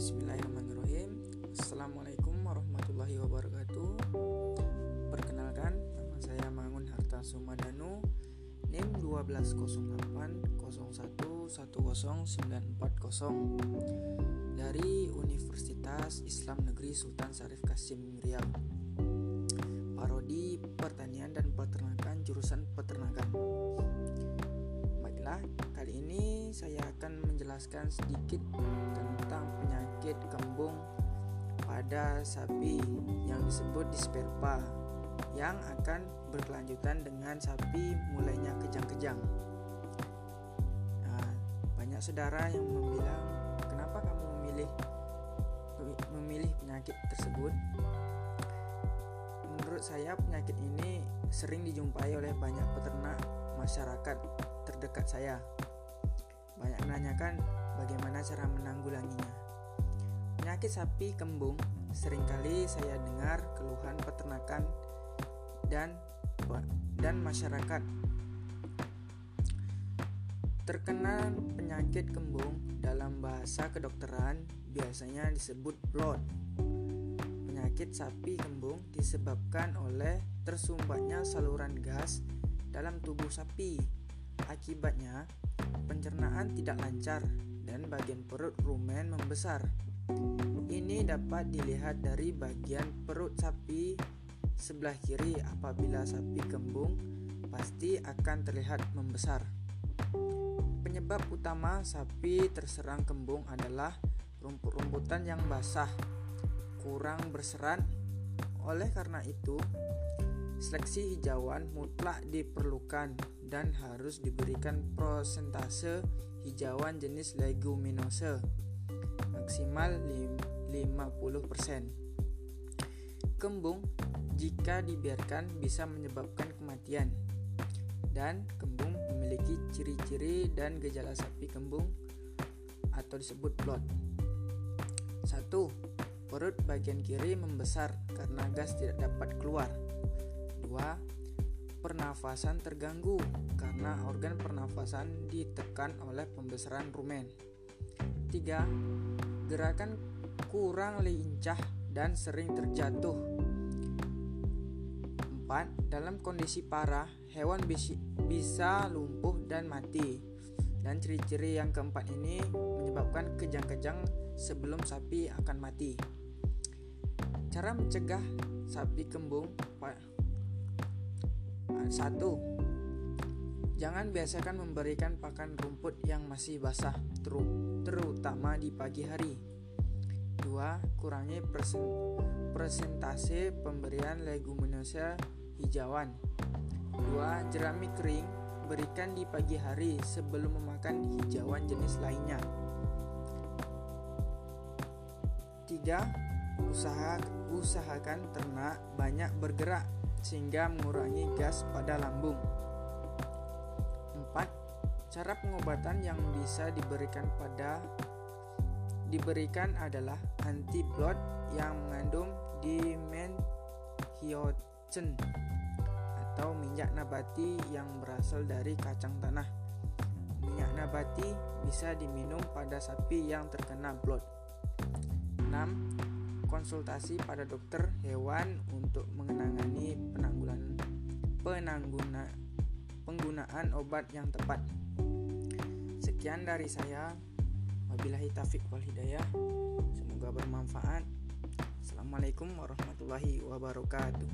Bismillahirrahmanirrahim. Assalamualaikum warahmatullahi wabarakatuh. Perkenalkan, nama saya Mangun Harta Sumadanu. NIM 12080110940 Dari Universitas Islam Negeri Sultan Syarif Kasim Riau. Parodi Pertanian dan Peternakan Jurusan kali ini saya akan menjelaskan sedikit tentang penyakit kembung pada sapi yang disebut disperpa yang akan berkelanjutan dengan sapi mulainya kejang-kejang. Nah, banyak saudara yang membilang, kenapa kamu memilih memilih penyakit tersebut? Menurut saya penyakit ini sering dijumpai oleh banyak peternak masyarakat terdekat saya. Banyak menanyakan bagaimana cara menanggulanginya. Penyakit sapi kembung sering kali saya dengar keluhan peternakan dan dan masyarakat. Terkena penyakit kembung dalam bahasa kedokteran biasanya disebut blood. Penyakit sapi kembung disebabkan oleh tersumbatnya saluran gas dalam tubuh sapi. Akibatnya, pencernaan tidak lancar dan bagian perut rumen membesar. Ini dapat dilihat dari bagian perut sapi sebelah kiri apabila sapi kembung pasti akan terlihat membesar. Penyebab utama sapi terserang kembung adalah rumput-rumputan yang basah, kurang berserat. Oleh karena itu, seleksi hijauan mutlak diperlukan dan harus diberikan prosentase hijauan jenis leguminosa maksimal 50%. Kembung jika dibiarkan bisa menyebabkan kematian. Dan kembung memiliki ciri-ciri dan gejala sapi kembung atau disebut blood. 1. Perut bagian kiri membesar karena gas tidak dapat keluar. 2. Pernafasan terganggu karena organ pernafasan ditekan oleh pembesaran rumen. 3. Gerakan kurang lincah dan sering terjatuh 4. Dalam kondisi parah, hewan bisa lumpuh dan mati. Dan ciri-ciri yang keempat ini menyebabkan kejang-kejang sebelum sapi akan mati. Cara mencegah sapi kembung satu, Jangan biasakan memberikan pakan rumput yang masih basah, terutama di pagi hari. 2. Kurangi presentase pemberian leguminosa hijauan. 2. Jerami kering berikan di pagi hari sebelum memakan hijauan jenis lainnya. 3. Usaha, usahakan ternak banyak bergerak sehingga mengurangi gas pada lambung. 4. Cara pengobatan yang bisa diberikan pada diberikan adalah anti blood yang mengandung dimethiogen atau minyak nabati yang berasal dari kacang tanah. Minyak nabati bisa diminum pada sapi yang terkena blood. 6. Konsultasi pada dokter hewan untuk mengenangani penanggulan penangguna penggunaan obat yang tepat. Sekian dari saya. Wabillahi taufiq wal hidayah. Semoga bermanfaat. Assalamualaikum warahmatullahi wabarakatuh.